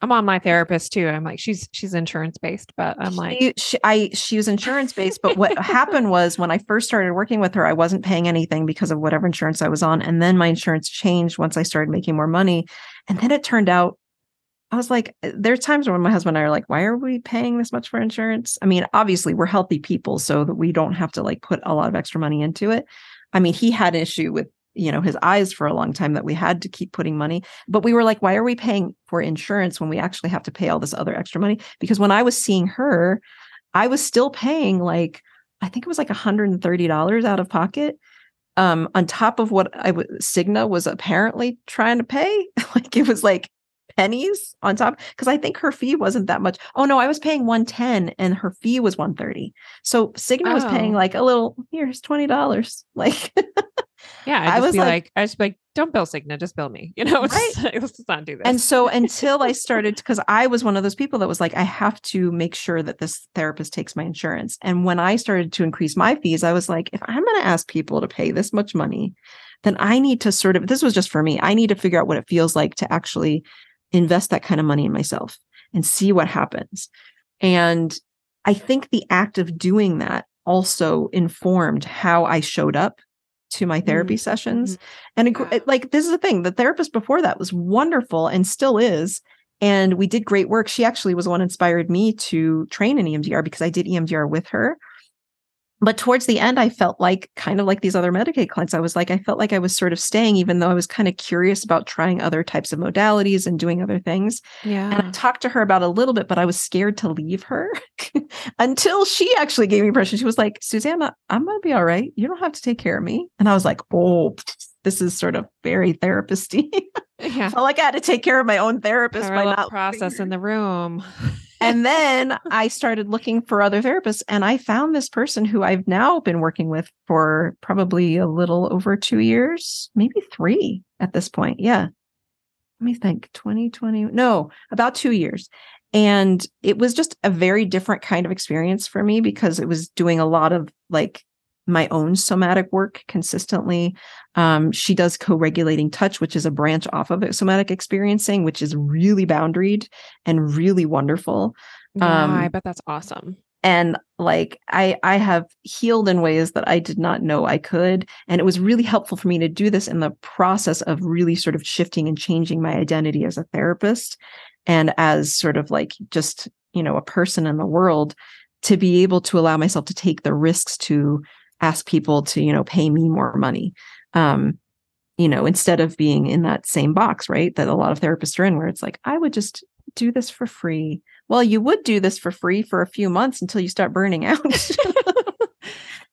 I'm on my therapist too. I'm like, she's she's insurance based, but I'm like, she, she, I she was insurance based. But what happened was when I first started working with her, I wasn't paying anything because of whatever insurance I was on, and then my insurance changed once I started making more money, and then it turned out I was like, uh, there's times when my husband and I are like, why are we paying this much for insurance? I mean, obviously we're healthy people, so that we don't have to like put a lot of extra money into it. I mean, he had an issue with, you know, his eyes for a long time that we had to keep putting money. But we were like, why are we paying for insurance when we actually have to pay all this other extra money? Because when I was seeing her, I was still paying like, I think it was like $130 out of pocket um on top of what I was Cigna was apparently trying to pay. like it was like pennies on top because I think her fee wasn't that much. Oh no, I was paying 110 and her fee was 130. So Cigna oh. was paying oh. like a little, here's $20. Like Yeah, I was like, like, I was like, don't bill Cigna, just bill me. You know, right? let's not do this. And so until I started, because I was one of those people that was like, I have to make sure that this therapist takes my insurance. And when I started to increase my fees, I was like, if I'm going to ask people to pay this much money, then I need to sort of, this was just for me, I need to figure out what it feels like to actually invest that kind of money in myself and see what happens. And I think the act of doing that also informed how I showed up to my therapy mm-hmm. sessions. And it, like, this is the thing the therapist before that was wonderful and still is. And we did great work. She actually was the one inspired me to train in EMDR because I did EMDR with her but towards the end i felt like kind of like these other medicaid clients i was like i felt like i was sort of staying even though i was kind of curious about trying other types of modalities and doing other things. Yeah and i talked to her about a little bit but i was scared to leave her until she actually gave me permission. She was like Susannah i'm gonna be all right. You don't have to take care of me. And i was like oh this is sort of very therapist-y. yeah. felt like I had to take care of my own therapist by not process in the room and then I started looking for other therapists and I found this person who I've now been working with for probably a little over two years, maybe three at this point. Yeah. Let me think 2020. No, about two years. And it was just a very different kind of experience for me because it was doing a lot of like my own somatic work consistently. Um, she does co-regulating touch, which is a branch off of somatic experiencing, which is really boundaried and really wonderful. Yeah, um, I bet that's awesome. and like i i have healed in ways that i did not know i could and it was really helpful for me to do this in the process of really sort of shifting and changing my identity as a therapist and as sort of like just you know a person in the world to be able to allow myself to take the risks to ask people to you know pay me more money um you know instead of being in that same box right that a lot of therapists are in where it's like i would just do this for free. Well you would do this for free for a few months until you start burning out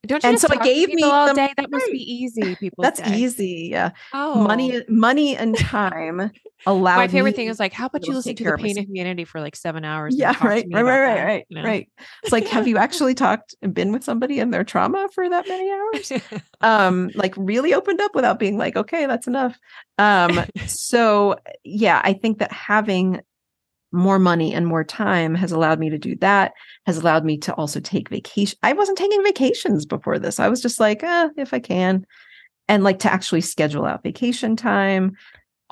Don't you And so it gave me all day? That must be easy. People. that's say. easy yeah Oh, money money and time allow My favorite thing is like, how about you listen to the pain of humanity for like seven hours? and yeah right right right right right you know? right it's like have you actually talked and been with somebody in their trauma for that many hours um like really opened up without being like okay that's enough um so yeah i think that having more money and more time has allowed me to do that has allowed me to also take vacation i wasn't taking vacations before this. I was just like eh, if i can. And like to actually schedule out vacation time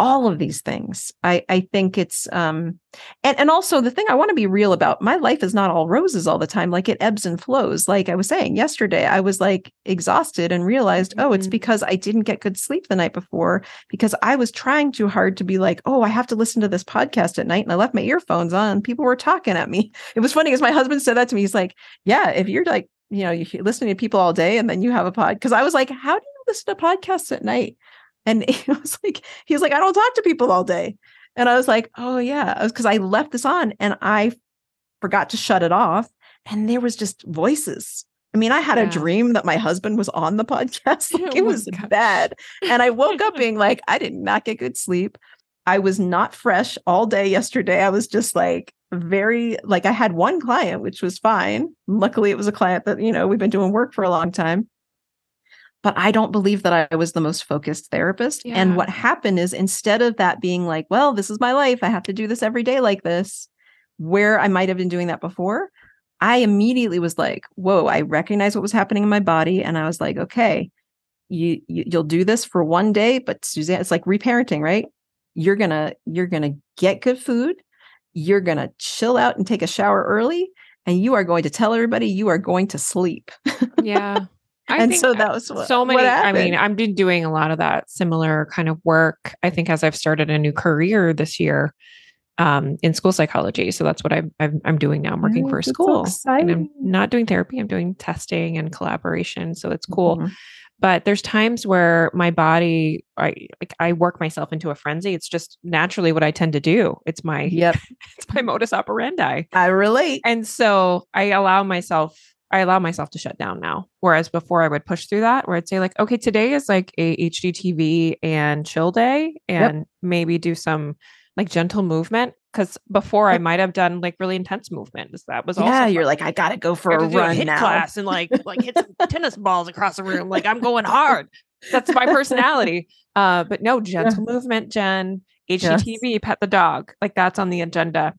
all of these things. I i think it's um and and also the thing i want to be real about my life is not all roses all the time like it ebbs and flows. Like i was saying yesterday i was like exhausted and realized oh it's Mhm. because i didn't get good sleep the night before because i was trying too hard to be like oh i have to listen to this podcast at night and i left my earphones on and people were talking at me. It was funny because my husband said that to me he's like yeah if you're like you know you're listening to people all day and then you have a pod because i was like how do you listen to podcasts at night and he was like he was like i don't talk to people all day and I was like, oh yeah, because I left this on and I forgot to shut it off. And there was just voices. I mean, I had Yeah. a dream that my husband was on the podcast. Like Oh it was gosh. bad. And I woke up being like, I did not get good sleep. I was not fresh all day yesterday. I was just like very like I had one client, which was fine. Luckily, it was a client that, you know, we've been doing work for a long time. But I don't believe that I was the most focused therapist. Yeah. And what happened is instead of that being like, well, this is my life, I have to do this every day like this, where I might have been doing that before, I immediately was like, whoa, I recognize what was happening in my body. And I was like, okay, you, you you'll do this for one day, but Suzanne, it's like reparenting, right? You're gonna, you're gonna get good food, you're gonna chill out and take a shower early, and you are going to tell everybody you are going to sleep. yeah. I and so that was what, so many i mean i've been doing a lot of that similar kind of work i think as i've started a new career this year um, in school psychology. So that's what I'm, I'm i'm doing now. I'm working Oh, for a that's so school. And i'm not doing therapy. I'm doing testing and collaboration. So it's cool. Mhm. but there's times where my body i like i work myself into a frenzy. It's just naturally what i tend to do. It's my Yep, it's my modus operandi. I relate. and so I allow myself, I allow myself to shut down now. Whereas before I would push through that where I'd say like, okay, today is like a HGTV and chill day and maybe do some like gentle movement. Cause before I might have done like really intense movement. That was Yeah, you're like, I gotta go for I a have to do run hit now. class and like like hit some tennis balls across the room. Like I'm going hard. That's my personality. Uh, but no gentle movement, Jen. HGTV, pet the dog. Like that's on the agenda.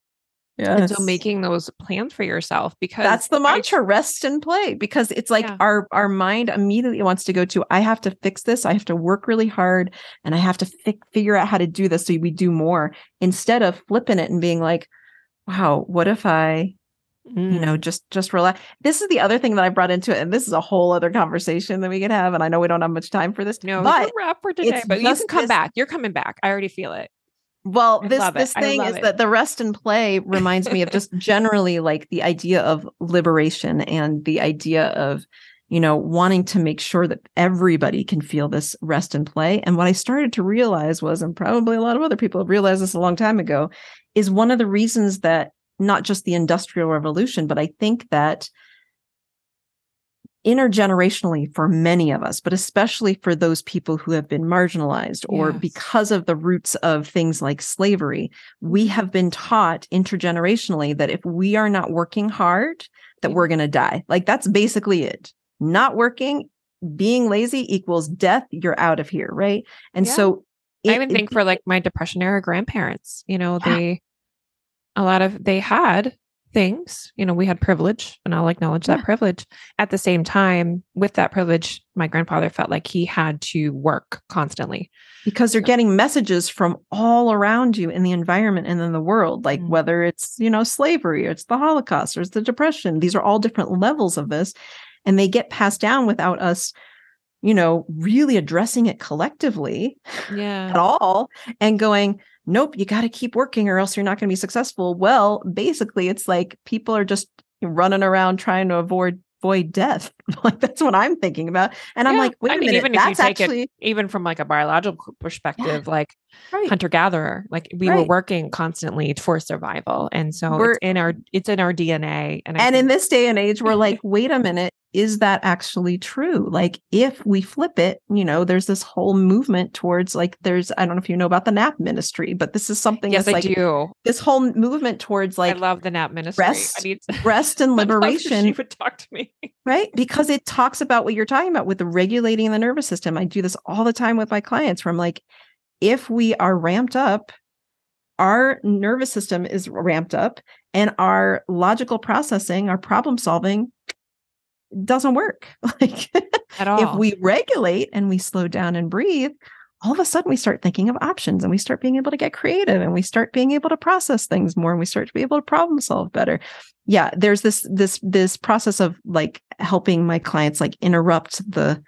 And so making those plans for yourself because that's the I- mantra rest and play because it's like Yeah. our our mind immediately wants to go to i have to fix this i have to work really hard and i have to fi- figure out how to do this so we do more instead of flipping it and being like wow what if i you know Mm. just just relax this is the other thing that i brought into it and this is a whole other conversation that we could have and i know we don't have much time for this no, but wrap for today. But you can come this- back. You're coming back. I already feel it. Well, this this thing is it. that the rest and play reminds me of just generally like the idea of liberation and the idea of you know wanting to make sure that everybody can feel this rest and play. And what I started to realize was, and probably a lot of other people have realized this a long time ago, is one of the reasons that not just the industrial revolution, but I think that intergenerationally for many of us, but especially for those people who have been marginalized or Yes. because of the roots of things like slavery, we have been taught intergenerationally that if we are not working hard, that we're going to die. Like that's basically it. Not working, being lazy equals death. You're out of here. Right. And Yeah. so I it- even it- think for like my depression era grandparents, you know, Yeah. they a lot of they had things. You know, we had privilege, and I'll acknowledge that privilege. At the same time, with that privilege, my grandfather felt like he had to work constantly. because they're getting messages from all around you in the environment and in the world like Mm. whether it's you know slavery or it's the holocaust or it's the depression these are all different levels of this and they get passed down without us you know really addressing it collectively yeah. at all and going nope you got to keep working or else you're not going to be successful well basically it's like people are just running around trying to avoid avoid death like that's what i'm thinking about and i'm like wait I mean, minute even if you that's take it actually Even from like a biological perspective, like right hunter gatherer, like we were working constantly for survival. And so We're- it's in our it's in our DNA. And, I and in this day and age we're like wait a minute is that actually true like if we flip it you know there's this whole movement towards like there's i don't know if you know about the nap ministry but this is something yes, that's I like do. this whole movement towards like I love the nap ministry. rest, I need rest and I'd love if liberation She would talk to me. right because it talks about what you're talking about with the regulating the nervous system i do this all the time with my clients where i'm like if we are ramped up our nervous system is ramped up and our logical processing our problem solving doesn't work. Like At all. if we regulate and we slow down and breathe all of a sudden we start thinking of options and we start being able to get creative and we start being able to process things more and we start to be able to problem solve better. Yeah there's this this this process of like helping my clients like interrupt the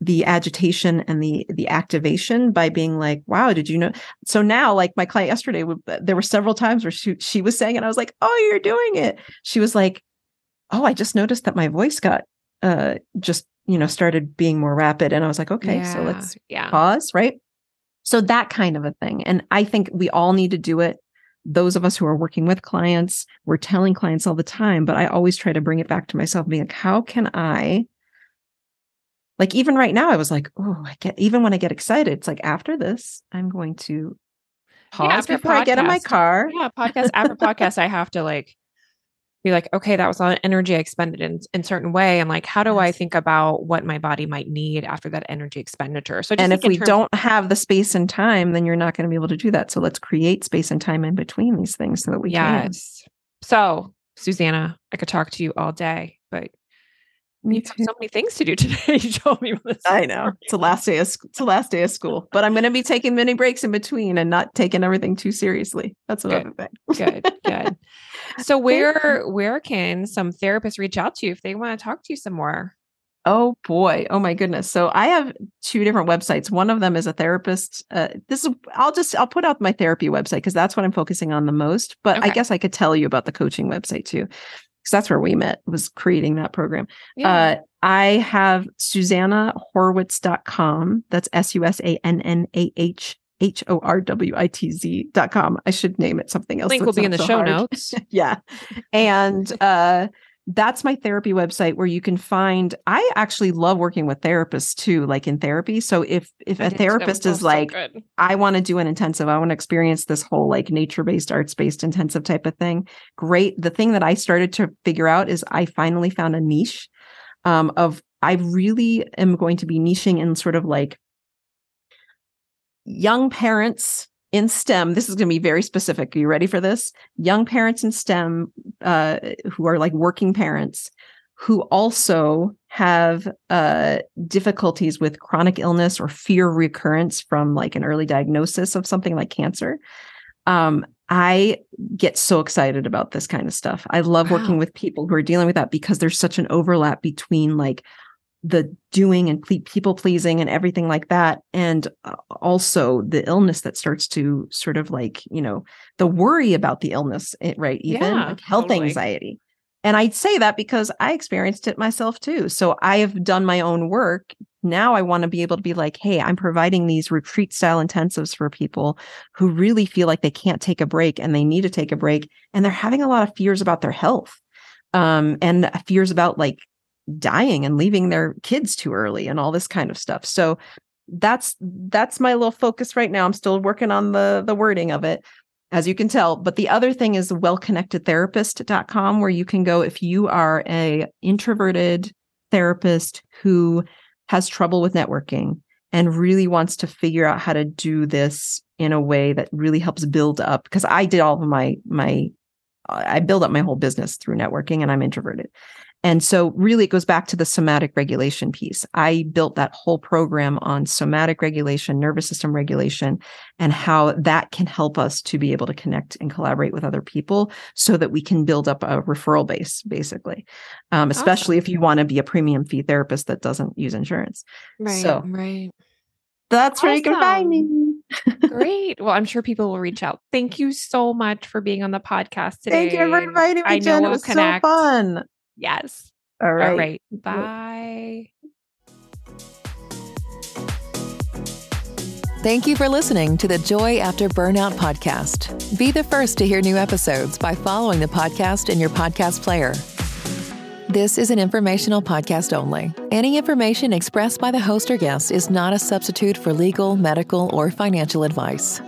the agitation and the the activation by being like wow did you know? So now like my client yesterday there were several times where she she was saying and i was like oh you're doing it. She was like oh i just noticed that my voice got uh just you know started being more rapid. And i was like okay so let's yeah. pause right? So that kind of a thing. And i think we all need to do it. Those of us who are working with clients we're telling clients all the time but i always try to bring it back to myself being like how can i like even right now i was like oh i get even when i get excited it's like after this i'm going to pause after before i get in my car. Yeah, podcast after podcast, I have to like be like, okay, that was all energy I expended in in certain way, and like, how do I think about what my body might need after that energy expenditure? So, just and if we terms- don't have the space and time then you're not going to be able to do that so let's create space and time in between these things so that we can yes. So, Susannah, I could talk to you all day, but you have so many things to do today. you told me. I know it's the last day of it's the last day of school, but I'm going to be taking many breaks in between and not taking everything too seriously. That's another thing. good, good. So, where where can some therapists reach out to you if they want to talk to you some more? Oh boy, oh my goodness. So I have two different websites. One of them is a therapist. Uh, this is I'll just I'll put out my therapy website because that's what I'm focusing on the most. But I guess I could tell you about the coaching website too, because that's where we met was creating that program. Yeah. Uh, I have SusannahHorwitz.com. That's S U S A N N A H H O R W I T Z dot com. I should name it something else. link will be in the so show hard. notes. yeah. And uh that's my therapy website where you can find I actually love working with therapists too, like in therapy. So if if I a did too. That therapist is so like, good. I want to do an intensive, I want to experience this whole like nature-based, arts-based intensive type of thing. Great. The thing that I started to figure out is I finally found a niche um of I really am going to be niching in sort of like young parents in STEM. This is going to be very specific. Are you ready for this? Young parents in STEM uh, who are like working parents who also have uh, difficulties with chronic illness or fear recurrence from like an early diagnosis of something like cancer. Um, I get so excited about this kind of stuff. I love working with people who are dealing with that because there's such an overlap between like the doing and ple- people pleasing and everything like that. And uh, also the illness that starts to sort of like you know the worry about the illness eh, right even Yeah, like health totally. anxiety. And i'd say that because i experienced it myself too. So i have done my own work. Now i want to be able to be like hey i'm providing these retreat style intensives for people who really feel like they can't take a break and they need to take a break and they're having a lot of fears about their health. Um and fears about like dying and leaving their kids too early and all this kind of stuff. So that's that's my little focus right now. I'm still working on the the wording of it as you can tell. But the other thing is wellconnectedtherapist.com where you can go if you are a introverted therapist who has trouble with networking and really wants to figure out how to do this in a way that really helps build up because I did all of my my I build up my whole business through networking and I'm introverted. And so, really, it goes back to the somatic regulation piece. I built that whole program on somatic regulation, nervous system regulation, and how that can help us to be able to connect and collaborate with other people so that we can build up a referral base, basically, um, especially awesome. if you want to be a premium fee therapist that doesn't use insurance. Right. So, right. That's awesome. where you can find me. Great. Well, I'm sure people will reach out. Thank you so much for being on the podcast today. Thank you for inviting me, I Jen. It was connect. so fun. Yes. All right. All right. Bye. Thank you for listening to the Joy After Burnout podcast. Be the first to hear new episodes by following the podcast in your podcast player. This is an informational podcast only. Any information expressed by the host or guest is not a substitute for legal, medical, or financial advice.